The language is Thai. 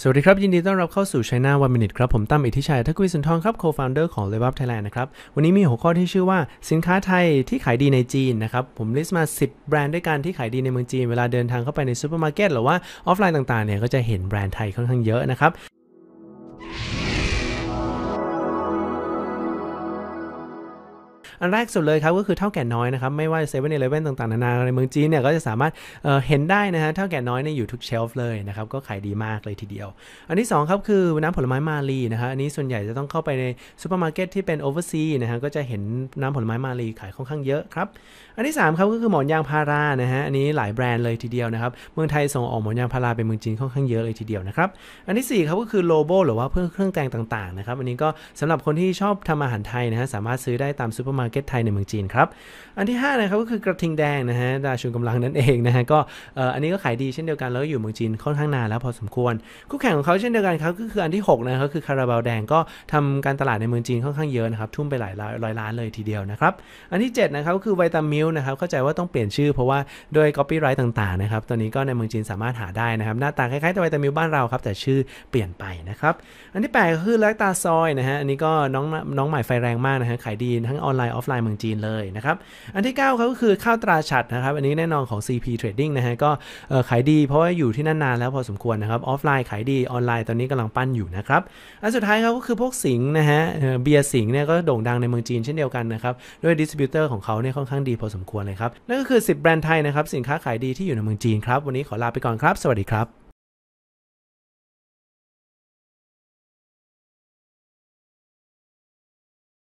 สวัสดีครับ ยินดีต้อนรับเข้าสู่ China One Minute ครับ ผมตั้มอิทธิชัยทักวิสุนทองครับ co-founder ของ Level Up Thailand นะครับ วันนี้มีหัวข้อที่ชื่อว่าสินค้าไทยที่ขายดีในจีนนะครับ ผม list มา 10 แบรนด์ด้วยกันที่ขายดีในเมืองจีน เวลาเดินทางเข้าไปในซูเปอร์มาร์เก็ตหรือว่าออฟไลน์ต่างๆเนี่ยก็จะเห็นแบรนด์ไทยค่อนข้างเยอะนะครับ อันแรกสุดเลยครับก็คือเถ้าแก่น้อยนะครับไม่ว่าเซเว่นอีเลฟเว่นต่างๆนานาในเมืองจีนเนี่ยก็จะสามารถเห็นได้นะฮะเถ้าแก่น้อยเนี่ยอยู่ทุก shelf เลยนะครับก็ขายดีมากเลยทีเดียว อันที่2ครับคือน้ำผลไม้มาลีนะฮะอันนี้ส่วนใหญ่จะต้องเข้าไปในซูเปอร์มาร์เก็ตที่เป็น oversea นะฮะก็จะเห็นน้ำผลไม้มาลีขายค่อนข้างเยอะครับอันที่3ครับก็คือหมอนยางพารานะฮะอันนี้หลายแบรนด์เลยทีเดียวนะครับเมืองไทยส่งออกหมอนยางพาราไปเมืองจีนค่อนข้างเยอะเลยทีเดียวนะครับอันที่4ครับก็คือโลโบหรือว่าเพื่อเครื่องแต่งต่างๆนะครับอันนี้ก็สำหรับคนที่ชอบทำอาหารไทยนะฮะสามารถซื้อได้ตามซูเปอร์มาร์เก็ตไทยในเมืองจีนครับ อันที่5นะครับก็คือกระทิงแดงนะฮะยาชูกำลังนั่นเองนะฮะก็อันนี้ก็ขายดีเช่นเดียวกันแล้วอยู่เมืองจีนค่อนข้างนานแล้วพอสมควร คู่แข่งของเขาเช่นเดียวกันครับก็คืออันที่6นะครับคือคาราบาวแดงก็ทำการตลาดในเมืองจีนค่อนข้างเยอะนะครับทุ่มไปหลายร้อยล้านเลยทีเดียวนะครับอันที่7นะครับก็คือไวตามิลค์นะครับเข้าใจว่าต้องเปลี่ยนชื่อเพราะว่าโดย copyright ต่างๆนะครับตอนนี้ก็ในเมืองจีนสามารถหาได้นะครับหน้าตาคล้ายๆแต่ไวตามิลค์บ้านเราครับแต่ชื่อเปลี่ยนไปนะครับอันที่8ก็คือแลคตาซอยนะฮะอันนี้ก็น้องน้องใหม่ไฟแรงมากนะฮะขายดีทั้งออนไลน์ออฟไลน์เมืองจีนเลยนะครับอันที่ 9ครับก็คือข้าวตราฉัตรนะครับอันนี้แน่นอนของ CP Trading นะฮะก็ขายดีเพราะว่าอยู่ที่นั่นนานแล้วพอสมควรนะครับออฟไลน์ขายดีออนไลน์ตอนนี้กำลังปั้นอยู่นะครับอันสุดท้ายครับก็คือพวกสิงห์นะฮะเบียร์สิงห์เนี่ยก็โด่งดังในเมืองจีนเช่นเดียวกันนะครับด้วย distributor ของเขาเนี่ยค่อนข้างดีพอสมควรเลยครับนั่นก็คือ 10 แบรนด์ไทยนะครับสินค้าขายดีที่อยู่ในเมืองจีนครับวันนี้ขอลาไปก่อนครับ สวัสดีครับ